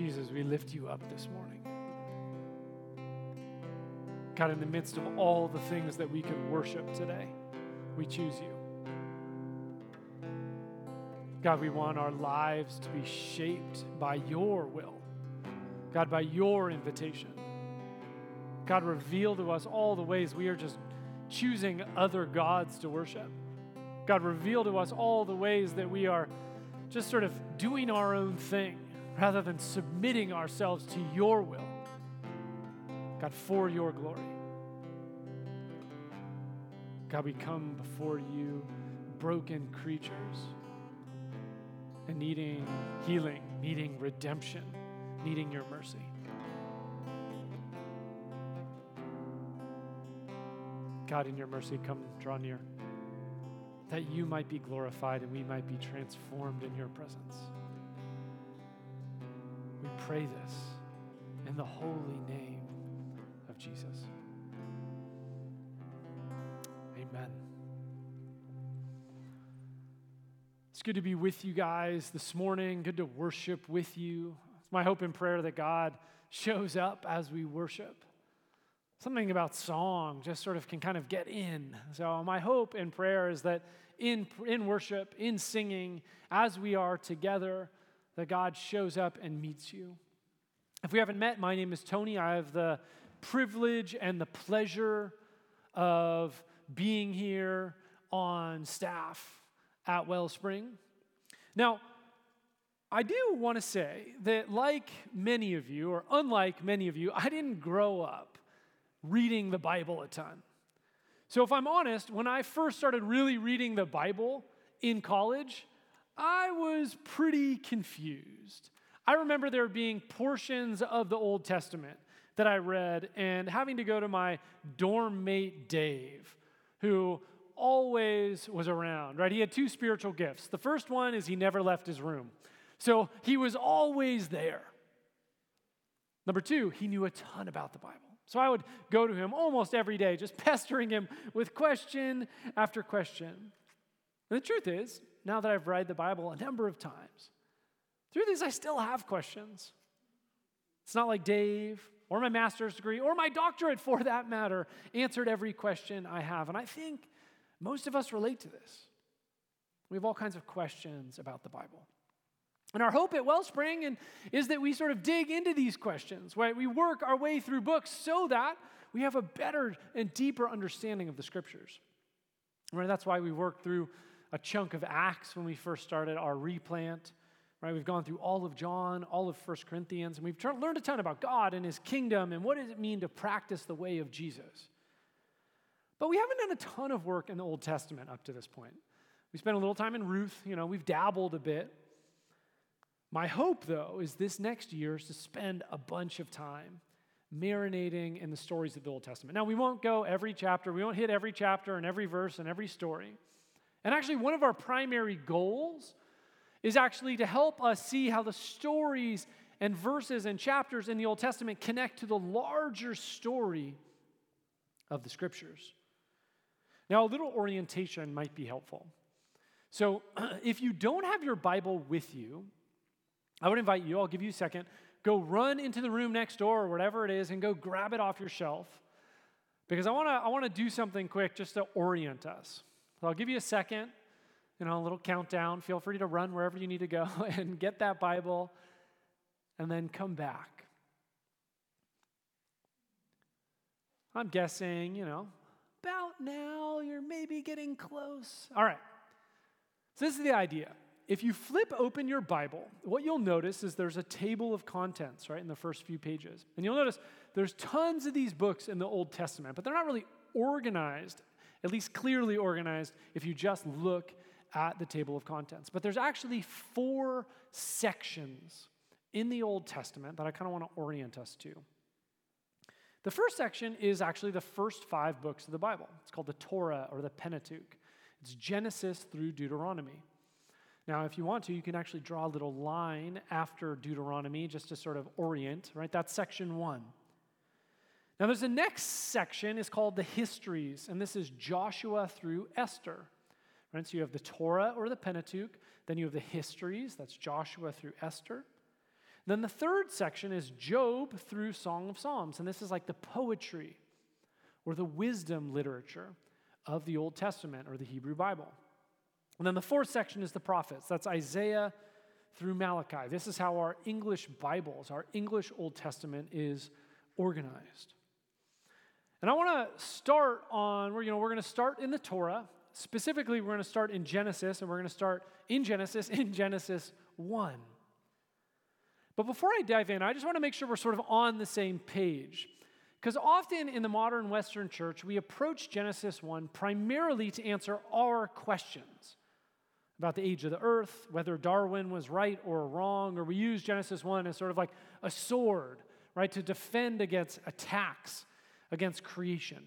Jesus, we lift you up this morning. God, in the midst of all the things that we could worship today, we choose you. God, we want our lives to be shaped by your will. God, by your invitation. God, reveal to us all the ways we are just choosing other gods to worship. God, reveal to us all the ways that we are just sort of doing our own thing rather than submitting ourselves to your will. God, for your glory. God, we come before you broken creatures and needing healing, needing redemption, needing your mercy. God, in your mercy, come draw near that you might be glorified and we might be transformed in your presence. Pray this in the holy name of Jesus. Amen. It's good to be with you guys this morning. Good to worship with you. It's my hope and prayer that God shows up as we worship. Something about song just sort of can kind of get in. So, my hope and prayer is that in, in worship, in singing, as we are together, that God shows up and meets you. If we haven't met, my name is Tony. I have the privilege and the pleasure of being here on staff at Wellspring. Now, I do want to say that, like many of you, or unlike many of you, I didn't grow up reading the Bible a ton. So, if I'm honest, when I first started really reading the Bible in college, I was pretty confused. I remember there being portions of the Old Testament that I read and having to go to my dorm mate, Dave, who always was around, right? He had two spiritual gifts. The first one is he never left his room. So he was always there. Number two, he knew a ton about the Bible. So I would go to him almost every day, just pestering him with question after question. And the truth is, now that I've read the Bible a number of times, the these, I still have questions. It's not like Dave or my master's degree or my doctorate for that matter answered every question I have. And I think most of us relate to this. We have all kinds of questions about the Bible. And our hope at Wellspring and, is that we sort of dig into these questions, right? We work our way through books so that we have a better and deeper understanding of the scriptures. Right? That's why we worked through a chunk of Acts when we first started our replant. Right? We've gone through all of John, all of First Corinthians, and we've learned a ton about God and his kingdom and what does it mean to practice the way of Jesus. But we haven't done a ton of work in the Old Testament up to this point. We spent a little time in Ruth, you know, we've dabbled a bit. My hope, though, is this next year is to spend a bunch of time marinating in the stories of the Old Testament. Now, we won't go every chapter, we won't hit every chapter and every verse and every story. And actually, one of our primary goals is actually to help us see how the stories and verses and chapters in the Old Testament connect to the larger story of the scriptures. Now, a little orientation might be helpful. So, if you don't have your Bible with you, I would invite you, I'll give you a second, go run into the room next door or whatever it is and go grab it off your shelf. Because I wanna, I wanna do something quick just to orient us. So I'll give you a second, you know, a little countdown. Feel free to run wherever you need to go and get that Bible and then come back. I'm guessing, you know, about now you're maybe getting close. All right. So this is the idea if you flip open your Bible, what you'll notice is there's a table of contents, right, in the first few pages. And you'll notice there's tons of these books in the Old Testament, but they're not really organized, at least clearly organized, if you just look at the table of contents. But there's actually four sections in the Old Testament that I kind of want to orient us to. The first section is actually the first five books of the Bible. It's called the Torah or the Pentateuch. It's Genesis through Deuteronomy. Now, if you want to, you can actually draw a little line after Deuteronomy just to sort of orient, right? That's section one. Now, there's a next section, it's called the histories, and this is Joshua through Esther. Right? So you have the Torah or the Pentateuch, then you have the histories, that's Joshua through Esther. Then the third section is Job through Song of Psalms. And this is like the poetry or the wisdom literature of the Old Testament or the Hebrew Bible. And then the fourth section is the prophets. That's Isaiah through Malachi. This is how our English Bibles, our English Old Testament is organized. And I want to start on, you know, we're going to start in the Torah. Specifically, we're going to start in Genesis, and we're going to start in Genesis, in Genesis 1. But before I dive in, I just want to make sure we're sort of on the same page. Because often in the modern Western church, we approach Genesis 1 primarily to answer our questions about the age of the earth, whether Darwin was right or wrong, or we use Genesis 1 as sort of like a sword, right, to defend against attacks against creation.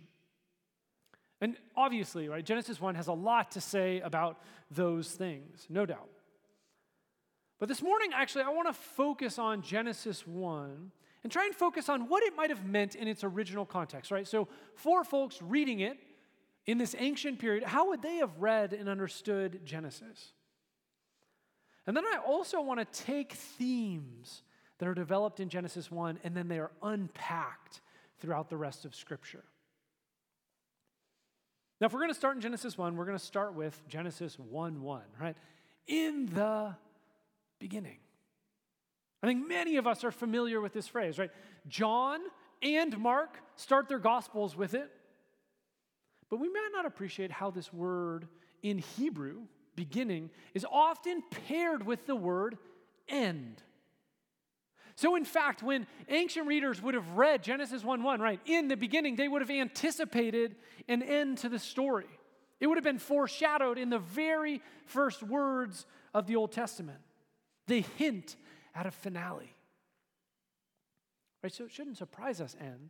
And obviously, right, Genesis 1 has a lot to say about those things, no doubt. But this morning, actually, I want to focus on Genesis 1 and try and focus on what it might have meant in its original context, right? So, for folks reading it in this ancient period, how would they have read and understood Genesis? And then I also want to take themes that are developed in Genesis 1 and then they are unpacked throughout the rest of Scripture. Now, if we're going to start in Genesis 1, we're going to start with Genesis 1 1, right? In the beginning. I think many of us are familiar with this phrase, right? John and Mark start their gospels with it. But we might not appreciate how this word in Hebrew, beginning, is often paired with the word end. So, in fact, when ancient readers would have read Genesis 1 1, right, in the beginning, they would have anticipated an end to the story. It would have been foreshadowed in the very first words of the Old Testament. They hint at a finale. Right? So it shouldn't surprise us, N,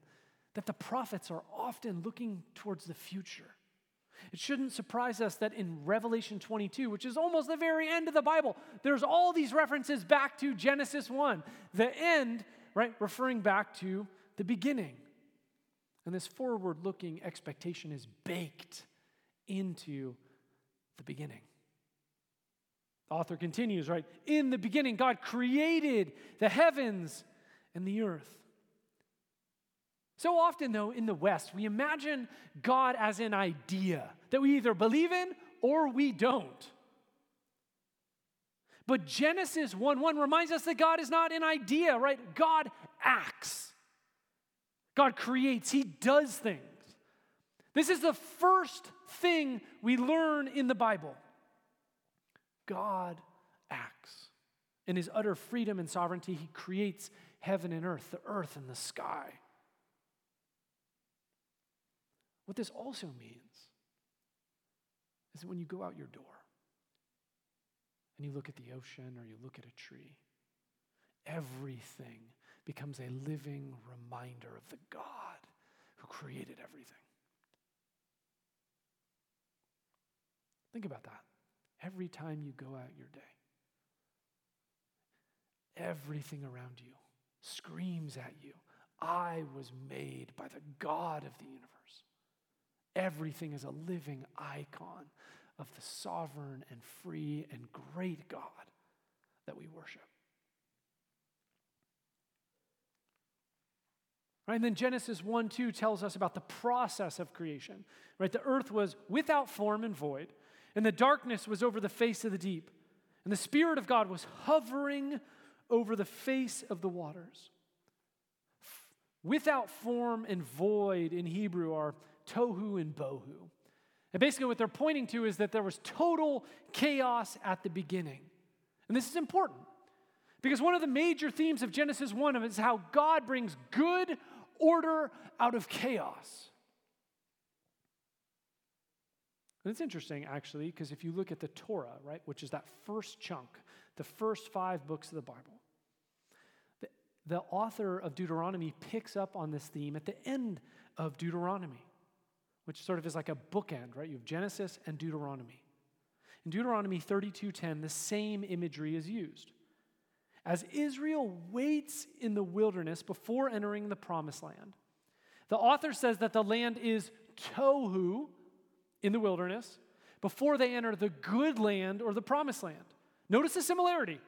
that the prophets are often looking towards the future. It shouldn't surprise us that in Revelation 22, which is almost the very end of the Bible, there's all these references back to Genesis 1. The end, right, referring back to the beginning. And this forward looking expectation is baked into the beginning. The author continues, right? In the beginning, God created the heavens and the earth. So often, though, in the West, we imagine God as an idea that we either believe in or we don't. But Genesis 1 1 reminds us that God is not an idea, right? God acts. God creates, He does things. This is the first thing we learn in the Bible. God acts. In his utter freedom and sovereignty, he creates heaven and earth, the earth and the sky. What this also means is that when you go out your door and you look at the ocean or you look at a tree, everything becomes a living reminder of the God who created everything. Think about that every time you go out your day. Everything around you screams at you I was made by the God of the universe. Everything is a living icon of the sovereign and free and great God that we worship. Right, and then Genesis 1 2 tells us about the process of creation. Right? The earth was without form and void, and the darkness was over the face of the deep, and the Spirit of God was hovering over the face of the waters. Without form and void in Hebrew are tohu and bohu. And basically, what they're pointing to is that there was total chaos at the beginning. And this is important because one of the major themes of Genesis 1 is how God brings good order out of chaos. And it's interesting, actually, because if you look at the Torah, right, which is that first chunk, the first five books of the Bible, the, the author of Deuteronomy picks up on this theme at the end of Deuteronomy, which sort of is like a bookend, right? You have Genesis and Deuteronomy. In Deuteronomy 32:10, the same imagery is used. As Israel waits in the wilderness before entering the promised land, the author says that the land is tohu, in the wilderness before they enter the good land or the promised land. Notice the similarity.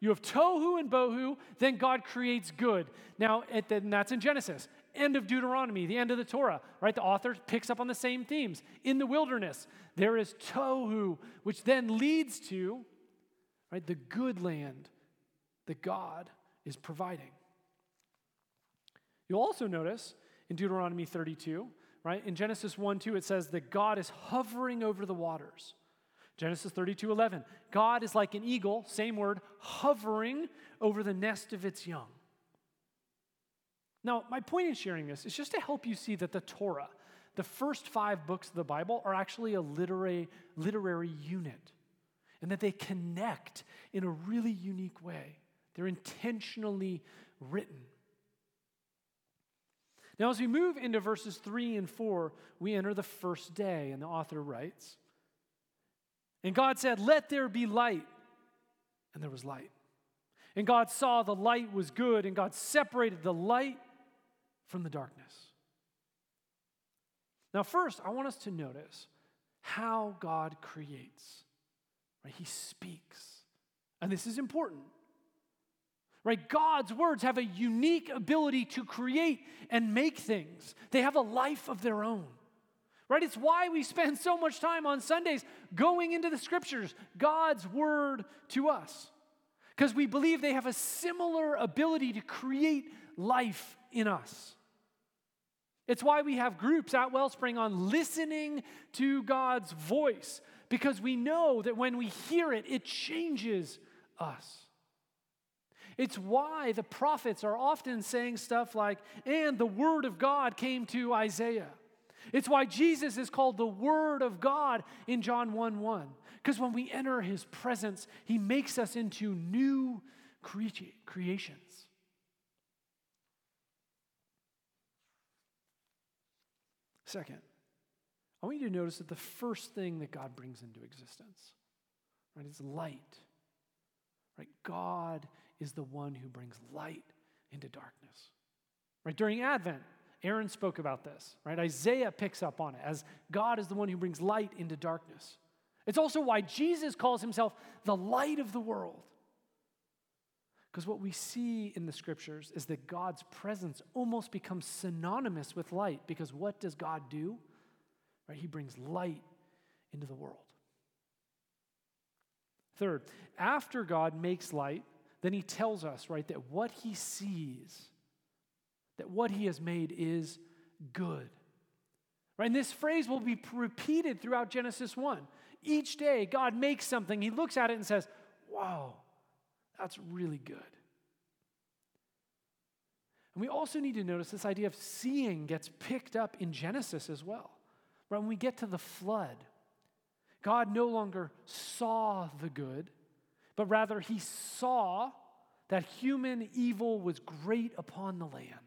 You have tohu and bohu, then God creates good. Now, that's in Genesis. End of Deuteronomy, the end of the Torah, right? The author picks up on the same themes. In the wilderness, there is tohu, which then leads to, right, the good land that God is providing. You'll also notice in Deuteronomy 32, right? In Genesis 1 2, it says that God is hovering over the waters. Genesis 32 11, God is like an eagle, same word, hovering over the nest of its young. Now, my point in sharing this is just to help you see that the Torah, the first five books of the Bible, are actually a literary, literary unit and that they connect in a really unique way. They're intentionally written. Now, as we move into verses three and four, we enter the first day, and the author writes And God said, Let there be light. And there was light. And God saw the light was good, and God separated the light from the darkness. Now, first, I want us to notice how God creates. Right? He speaks. And this is important. Right? God's words have a unique ability to create and make things. They have a life of their own. Right? It's why we spend so much time on Sundays going into the scriptures, God's word to us. Because we believe they have a similar ability to create life in us. It's why we have groups at Wellspring on listening to God's voice, because we know that when we hear it, it changes us. It's why the prophets are often saying stuff like, and the word of God came to Isaiah. It's why Jesus is called the Word of God in John 1 1. Because when we enter His presence, He makes us into new creations. Second, I want you to notice that the first thing that God brings into existence, right, is light. Right? God is the one who brings light into darkness. Right? During Advent, Aaron spoke about this, right? Isaiah picks up on it as God is the one who brings light into darkness. It's also why Jesus calls himself the light of the world. Because what we see in the scriptures is that God's presence almost becomes synonymous with light. Because what does God do? Right? He brings light into the world. Third, after God makes light, then he tells us, right, that what he sees, that what he has made is good. Right? And this phrase will be repeated throughout Genesis 1. Each day, God makes something, he looks at it and says, Wow, that's really good. And we also need to notice this idea of seeing gets picked up in Genesis as well. Right? When we get to the flood, God no longer saw the good, but rather he saw that human evil was great upon the land.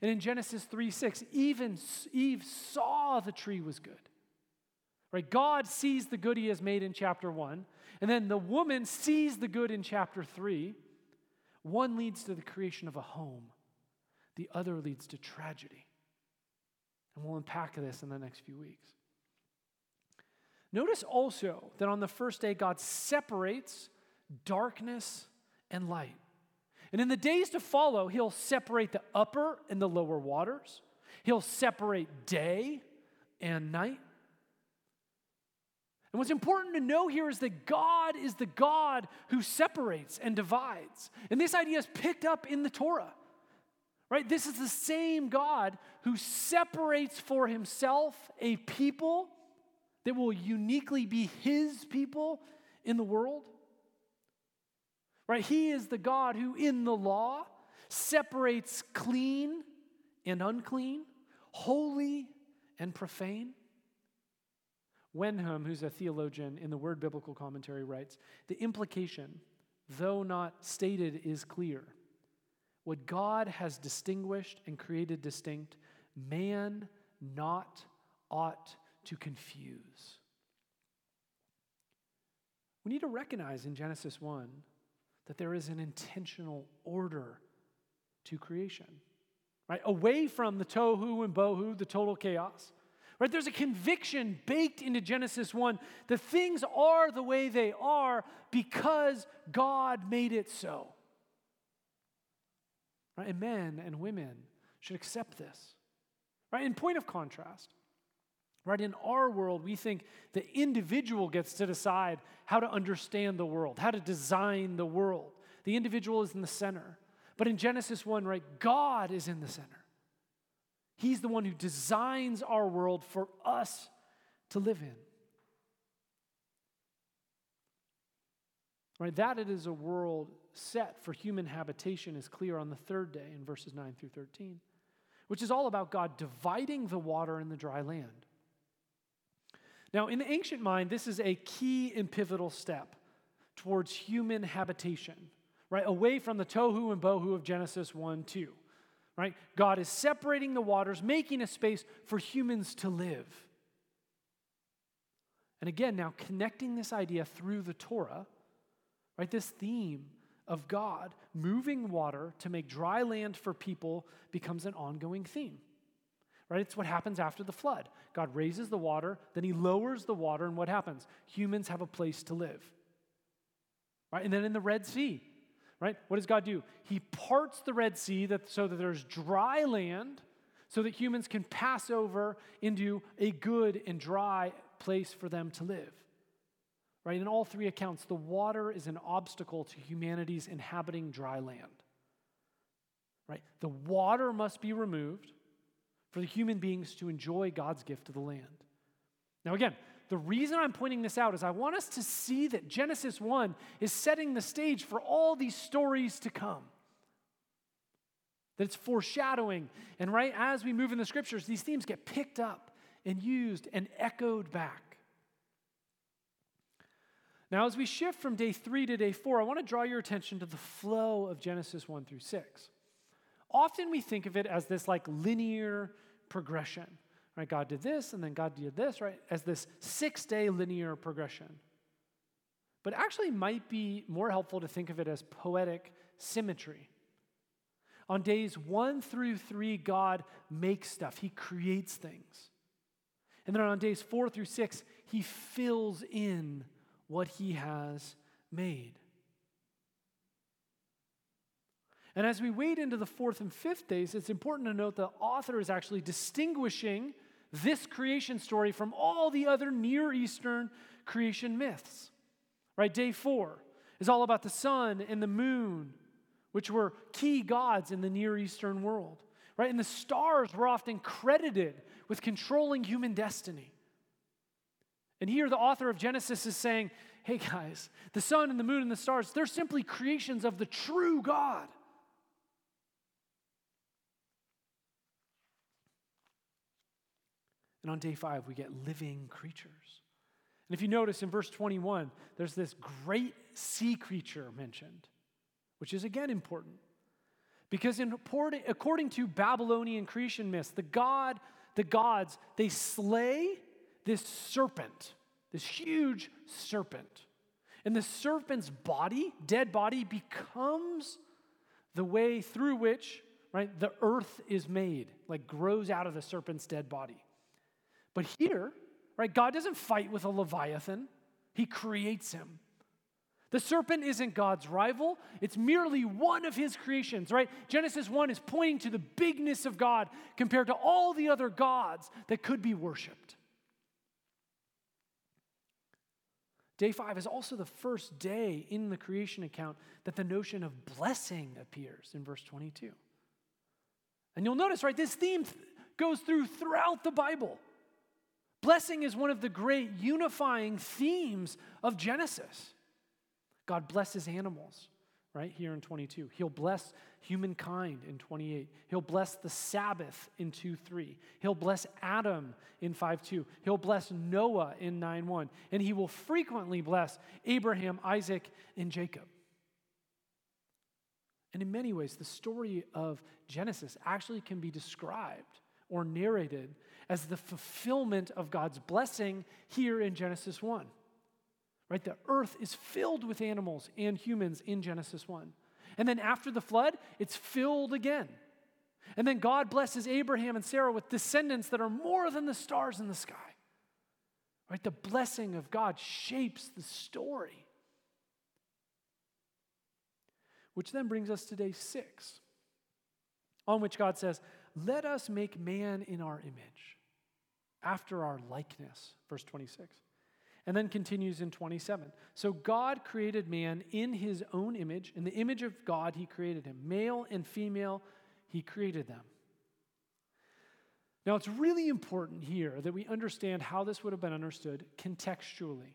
And in Genesis 3 6, even Eve saw the tree was good. Right? God sees the good he has made in chapter 1, and then the woman sees the good in chapter 3. One leads to the creation of a home, the other leads to tragedy. And we'll unpack this in the next few weeks. Notice also that on the first day, God separates darkness and light. And in the days to follow, He'll separate the upper and the lower waters, He'll separate day and night. And what's important to know here is that God is the God who separates and divides. And this idea is picked up in the Torah. Right? This is the same God who separates for himself a people that will uniquely be his people in the world. Right? He is the God who, in the law, separates clean and unclean, holy and profane. Wenham, who's a theologian in the Word Biblical Commentary, writes The implication, though not stated, is clear. What God has distinguished and created distinct, man not ought to confuse. We need to recognize in Genesis 1 that there is an intentional order to creation, right? Away from the tohu and bohu, the total chaos Right? There's a conviction baked into Genesis 1 that things are the way they are because God made it so. Right? And men and women should accept this. Right? In point of contrast, right, in our world, we think the individual gets to decide how to understand the world, how to design the world. The individual is in the center. But in Genesis 1, right, God is in the center. He's the one who designs our world for us to live in. Right, that it is a world set for human habitation is clear on the third day in verses 9 through 13, which is all about God dividing the water and the dry land. Now, in the ancient mind, this is a key and pivotal step towards human habitation, right? Away from the tohu and bohu of Genesis 1 2 right? God is separating the waters, making a space for humans to live. And again, now connecting this idea through the Torah, right? This theme of God moving water to make dry land for people becomes an ongoing theme. Right? It's what happens after the flood. God raises the water, then he lowers the water, and what happens? Humans have a place to live. Right? And then in the Red Sea, right? What does God do? He parts the Red Sea that, so that there's dry land so that humans can pass over into a good and dry place for them to live. Right? In all three accounts, the water is an obstacle to humanity's inhabiting dry land. Right? The water must be removed for the human beings to enjoy God's gift of the land. Now, again, the reason I'm pointing this out is I want us to see that Genesis 1 is setting the stage for all these stories to come. That it's foreshadowing. And right as we move in the scriptures, these themes get picked up and used and echoed back. Now, as we shift from day three to day four, I want to draw your attention to the flow of Genesis 1 through 6. Often we think of it as this like linear progression. Right? God did this, and then God did this, right? As this six day linear progression. But actually, might be more helpful to think of it as poetic symmetry. On days one through three, God makes stuff, He creates things. And then on days four through six, He fills in what He has made. And as we wade into the fourth and fifth days, it's important to note the author is actually distinguishing this creation story from all the other Near Eastern creation myths. Right? Day four is all about the sun and the moon, which were key gods in the Near Eastern world. Right? And the stars were often credited with controlling human destiny. And here the author of Genesis is saying, hey guys, the sun and the moon and the stars, they're simply creations of the true God. And on day five, we get living creatures. And if you notice in verse 21, there's this great sea creature mentioned, which is again important. Because in, according to Babylonian creation myths, the god, the gods, they slay this serpent, this huge serpent. And the serpent's body, dead body, becomes the way through which, right, the earth is made, like grows out of the serpent's dead body. But here, right, God doesn't fight with a Leviathan, He creates him. The serpent isn't God's rival, it's merely one of his creations, right? Genesis 1 is pointing to the bigness of God compared to all the other gods that could be worshiped. Day 5 is also the first day in the creation account that the notion of blessing appears in verse 22. And you'll notice, right, this theme goes through throughout the Bible. Blessing is one of the great unifying themes of Genesis. God blesses animals, right? Here in 22. He'll bless humankind in 28. He'll bless the Sabbath in 2 3. He'll bless Adam in 5 2. He'll bless Noah in 9 1. And he will frequently bless Abraham, Isaac, and Jacob. And in many ways, the story of Genesis actually can be described or narrated as the fulfillment of God's blessing here in Genesis 1. Right? The earth is filled with animals and humans in Genesis 1. And then after the flood, it's filled again. And then God blesses Abraham and Sarah with descendants that are more than the stars in the sky. Right? The blessing of God shapes the story. Which then brings us to day six, on which God says, Let us make man in our image, after our likeness. Verse 26. And then continues in 27. So God created man in his own image. In the image of God, he created him. Male and female, he created them. Now, it's really important here that we understand how this would have been understood contextually.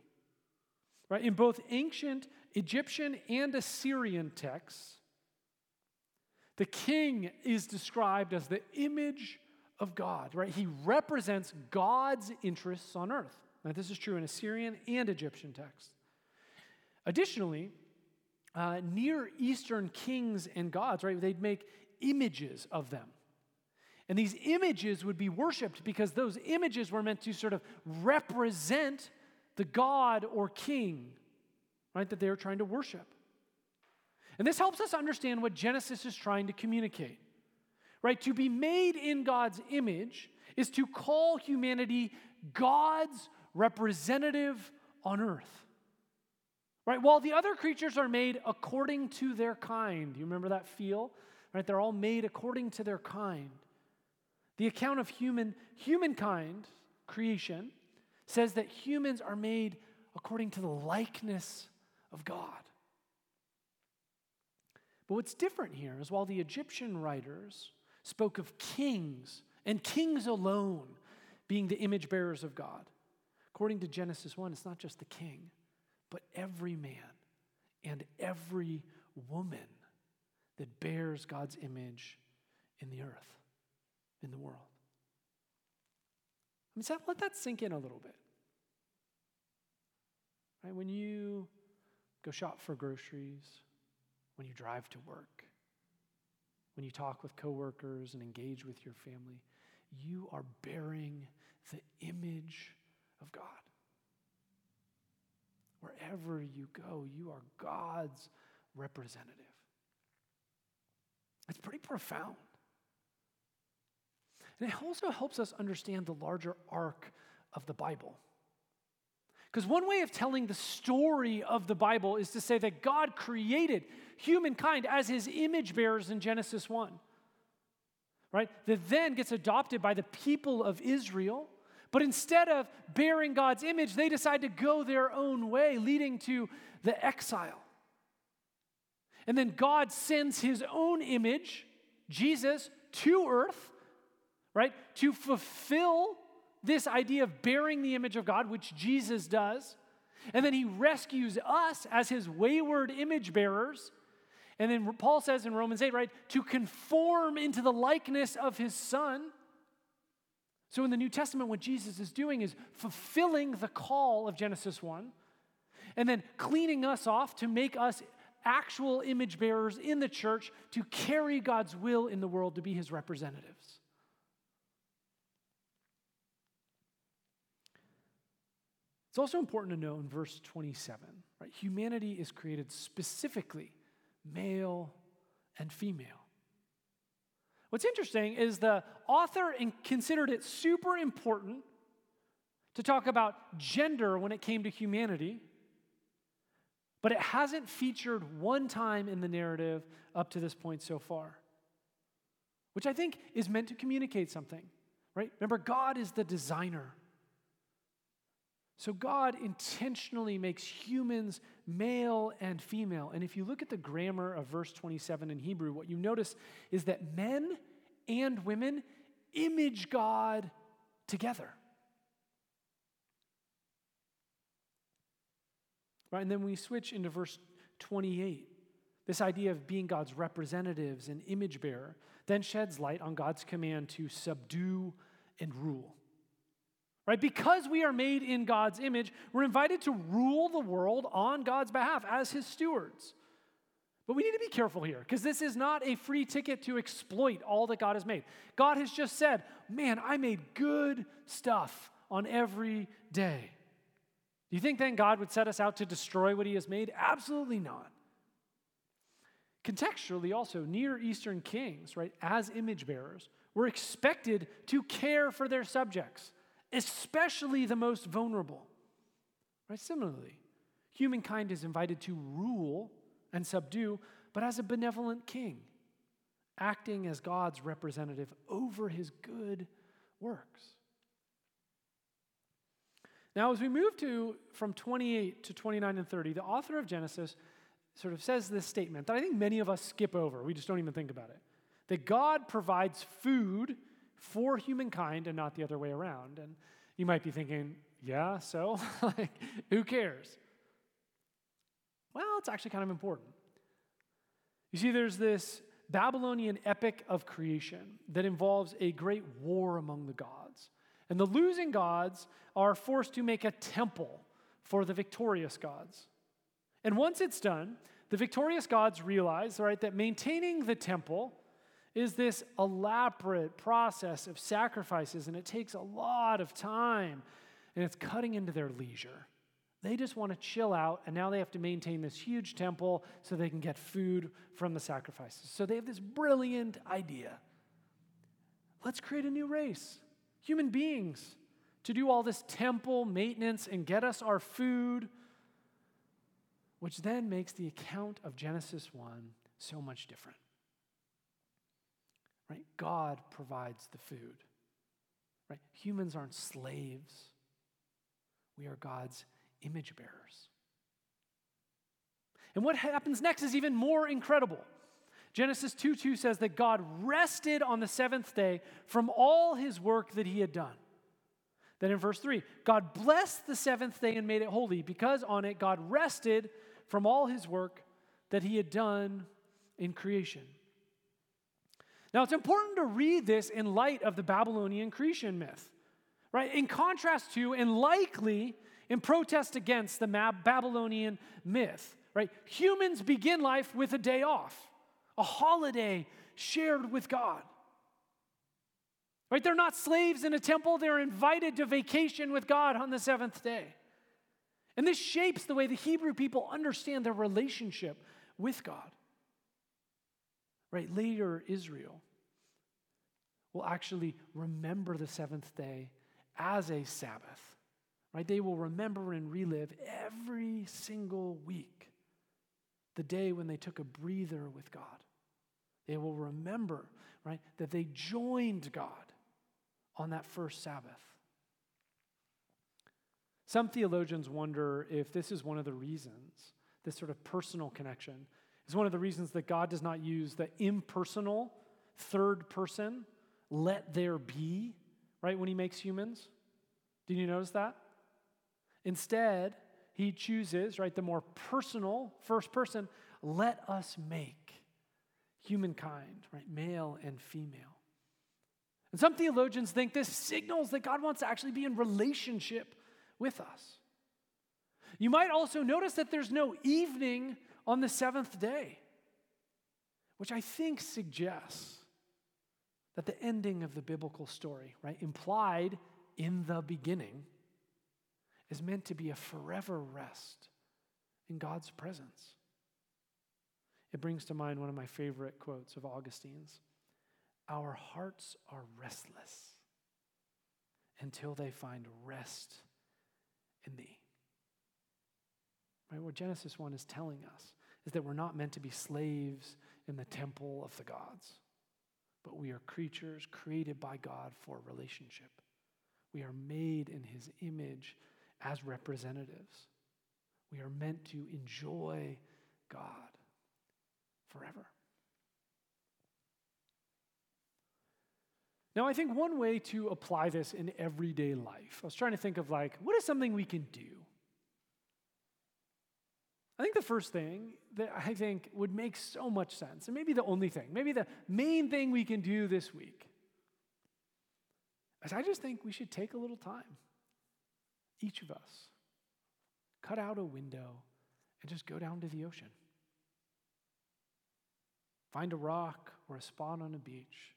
Right? In both ancient Egyptian and Assyrian texts, the king is described as the image of God, right? He represents God's interests on earth. Now, this is true in Assyrian and Egyptian texts. Additionally, uh, Near Eastern kings and gods, right, they'd make images of them. And these images would be worshiped because those images were meant to sort of represent the god or king, right, that they were trying to worship. And this helps us understand what Genesis is trying to communicate. Right? To be made in God's image is to call humanity God's representative on earth. Right? While the other creatures are made according to their kind. You remember that feel? Right? They're all made according to their kind. The account of human humankind creation says that humans are made according to the likeness of God. But what's different here is while the Egyptian writers spoke of kings and kings alone being the image bearers of God, according to Genesis 1, it's not just the king, but every man and every woman that bears God's image in the earth, in the world. I mean, let that sink in a little bit. Right? When you go shop for groceries, when you drive to work, when you talk with coworkers and engage with your family, you are bearing the image of God. Wherever you go, you are God's representative. It's pretty profound. And it also helps us understand the larger arc of the Bible. Because one way of telling the story of the Bible is to say that God created humankind as his image bearers in Genesis 1, right? That then gets adopted by the people of Israel. But instead of bearing God's image, they decide to go their own way, leading to the exile. And then God sends his own image, Jesus, to earth, right, to fulfill this idea of bearing the image of God, which Jesus does. And then he rescues us as his wayward image bearers. And then Paul says in Romans 8, right, to conform into the likeness of his son. So in the New Testament, what Jesus is doing is fulfilling the call of Genesis 1 and then cleaning us off to make us actual image bearers in the church to carry God's will in the world to be his representatives. It's also important to know in verse 27, right? Humanity is created specifically male and female. What's interesting is the author considered it super important to talk about gender when it came to humanity, but it hasn't featured one time in the narrative up to this point so far, which I think is meant to communicate something, right? Remember, God is the designer. So God intentionally makes humans male and female. And if you look at the grammar of verse 27 in Hebrew, what you notice is that men and women image God together. Right? And then we switch into verse 28, this idea of being God's representatives and image bearer then sheds light on God's command to subdue and rule. Right? Because we are made in God's image, we're invited to rule the world on God's behalf as his stewards. But we need to be careful here because this is not a free ticket to exploit all that God has made. God has just said, Man, I made good stuff on every day. Do you think then God would set us out to destroy what he has made? Absolutely not. Contextually, also, Near Eastern kings, right, as image bearers, were expected to care for their subjects, especially the most vulnerable. Right? Similarly, humankind is invited to rule and subdue, but as a benevolent king, acting as God's representative over his good works. Now, as we move to from 28 to 29 and 30, the author of Genesis sort of says this statement that I think many of us skip over. We just don't even think about it. That God provides food for humankind and not the other way around. And you might be thinking, yeah, so like who cares? Well, it's actually kind of important. You see, there's this Babylonian epic of creation that involves a great war among the gods. And the losing gods are forced to make a temple for the victorious gods. And once it's done, the victorious gods realize, right, that maintaining the temple is this elaborate process of sacrifices, and it takes a lot of time, and it's cutting into their leisure. They just want to chill out, and now they have to maintain this huge temple so they can get food from the sacrifices. So they have this brilliant idea. Let's create a new race, human beings, to do all this temple maintenance and get us our food, which then makes the account of Genesis 1 so much different. Right? God provides the food. Right? Humans aren't slaves. We are God's image bearers. And what happens next is even more incredible. Genesis 2 2 says that God rested on the seventh day from all his work that he had done. Then in verse 3, God blessed the seventh day and made it holy because on it God rested from all his work that he had done in creation. Now, it's important to read this in light of the Babylonian creation myth, right? In contrast to, and likely in protest against the Babylonian myth, right? Humans begin life with a day off, a holiday shared with God. Right? They're not slaves in a temple, they're invited to vacation with God on the seventh day. And this shapes the way the Hebrew people understand their relationship with God. Right? Later, Israel will actually remember the seventh day as a Sabbath. Right? They will remember and relive every single week the day when they took a breather with God. They will remember, right, that they joined God on that first Sabbath. Some theologians wonder if this is one of the reasons, this sort of personal connection, is one of the reasons that God does not use the impersonal third person, let there be, right, when he makes humans. Did you notice that? Instead, he chooses, right, the more personal first person, let us make humankind, right, male and female. And some theologians think this signals that God wants to actually be in relationship with us. You might also notice that there's no evening on the seventh day, which I think suggests that the ending of the biblical story, right, implied in the beginning, is meant to be a forever rest in God's presence. It brings to mind one of my favorite quotes of Augustine's Our hearts are restless until they find rest in thee. Right? What Genesis 1 is telling us is that we're not meant to be slaves in the temple of the gods, but we are creatures created by God for relationship. We are made in his image as representatives. We are meant to enjoy God forever. Now, I think one way to apply this in everyday life, I was trying to think of like, what is something we can do? I think the first thing that I think would make so much sense, and maybe the only thing, maybe the main thing we can do this week, is I just think we should take a little time each of us, cut out a window and just go down to the ocean. Find a rock or a spot on a beach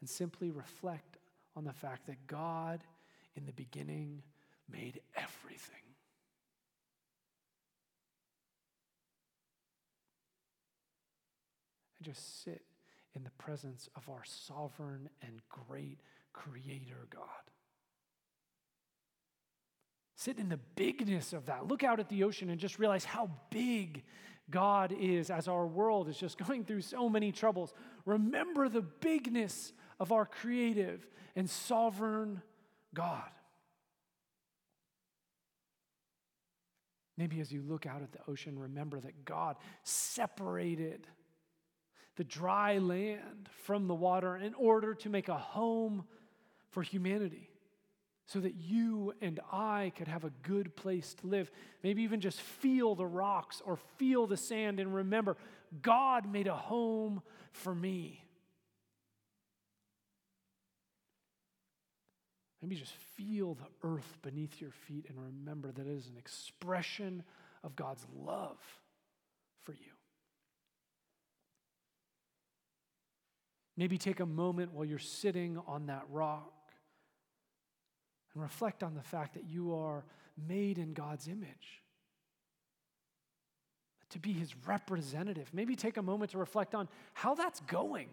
and simply reflect on the fact that God, in the beginning, made everything. Just sit in the presence of our sovereign and great Creator God. Sit in the bigness of that. Look out at the ocean and just realize how big God is as our world is just going through so many troubles. Remember the bigness of our creative and sovereign God. Maybe as you look out at the ocean, remember that God separated the dry land from the water in order to make a home for humanity so that you and I could have a good place to live. Maybe even just feel the rocks or feel the sand and remember God made a home for me. Maybe just feel the earth beneath your feet and remember that it is an expression of God's love for you. Maybe take a moment while you're sitting on that rock and reflect on the fact that you are made in God's image. To be his representative. Maybe take a moment to reflect on how that's going.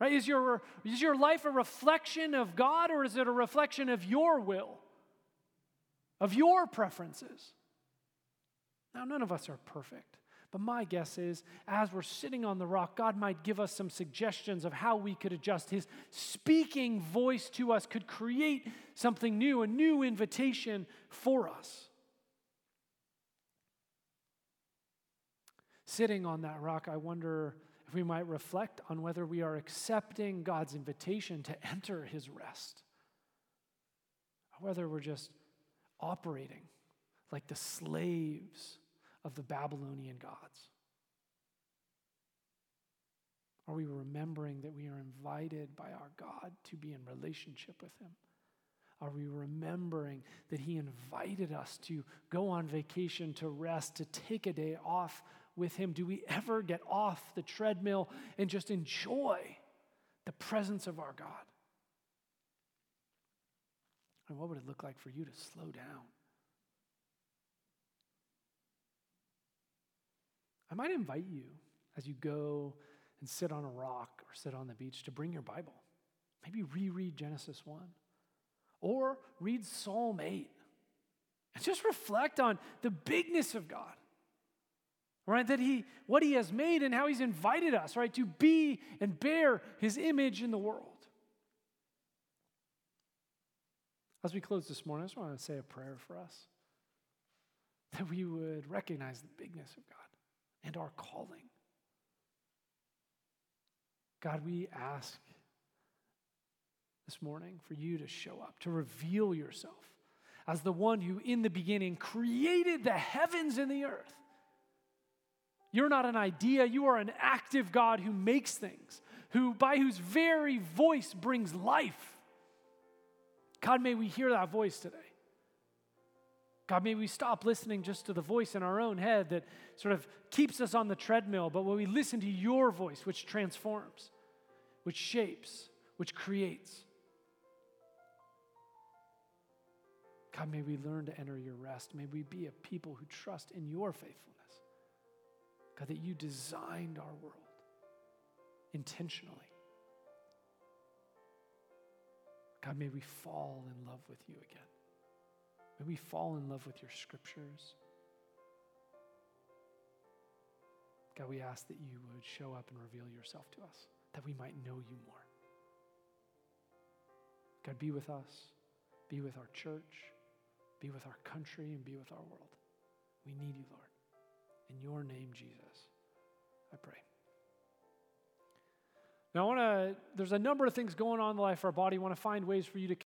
Right? Is your, is your life a reflection of God or is it a reflection of your will, of your preferences? Now, none of us are perfect. But my guess is, as we're sitting on the rock, God might give us some suggestions of how we could adjust. His speaking voice to us could create something new, a new invitation for us. Sitting on that rock, I wonder if we might reflect on whether we are accepting God's invitation to enter his rest, or whether we're just operating like the slaves of the Babylonian gods? Are we remembering that we are invited by our God to be in relationship with Him? Are we remembering that He invited us to go on vacation, to rest, to take a day off with Him? Do we ever get off the treadmill and just enjoy the presence of our God? And what would it look like for you to slow down? I might invite you as you go and sit on a rock or sit on the beach to bring your Bible. Maybe reread Genesis 1 or read Psalm 8 and just reflect on the bigness of God. Right? That he what he has made and how he's invited us, right, to be and bear his image in the world. As we close this morning, I just want to say a prayer for us that we would recognize the bigness of God and our calling. God, we ask this morning for you to show up, to reveal yourself as the one who, in the beginning, created the heavens and the earth. You're not an idea, you are an active God who makes things, who by whose very voice brings life. God, may we hear that voice today. God, may we stop listening just to the voice in our own head that sort of keeps us on the treadmill, but when we listen to your voice, which transforms, which shapes, which creates. God, may we learn to enter your rest. May we be a people who trust in your faithfulness. God, that you designed our world intentionally. God, may we fall in love with you again. May we fall in love with your scriptures. God, we ask that you would show up and reveal yourself to us, that we might know you more. God, be with us, be with our church, be with our country, and be with our world. We need you, Lord. In your name, Jesus, I pray. Now, I want to, there's a number of things going on in the life of our body. I want to find ways for you to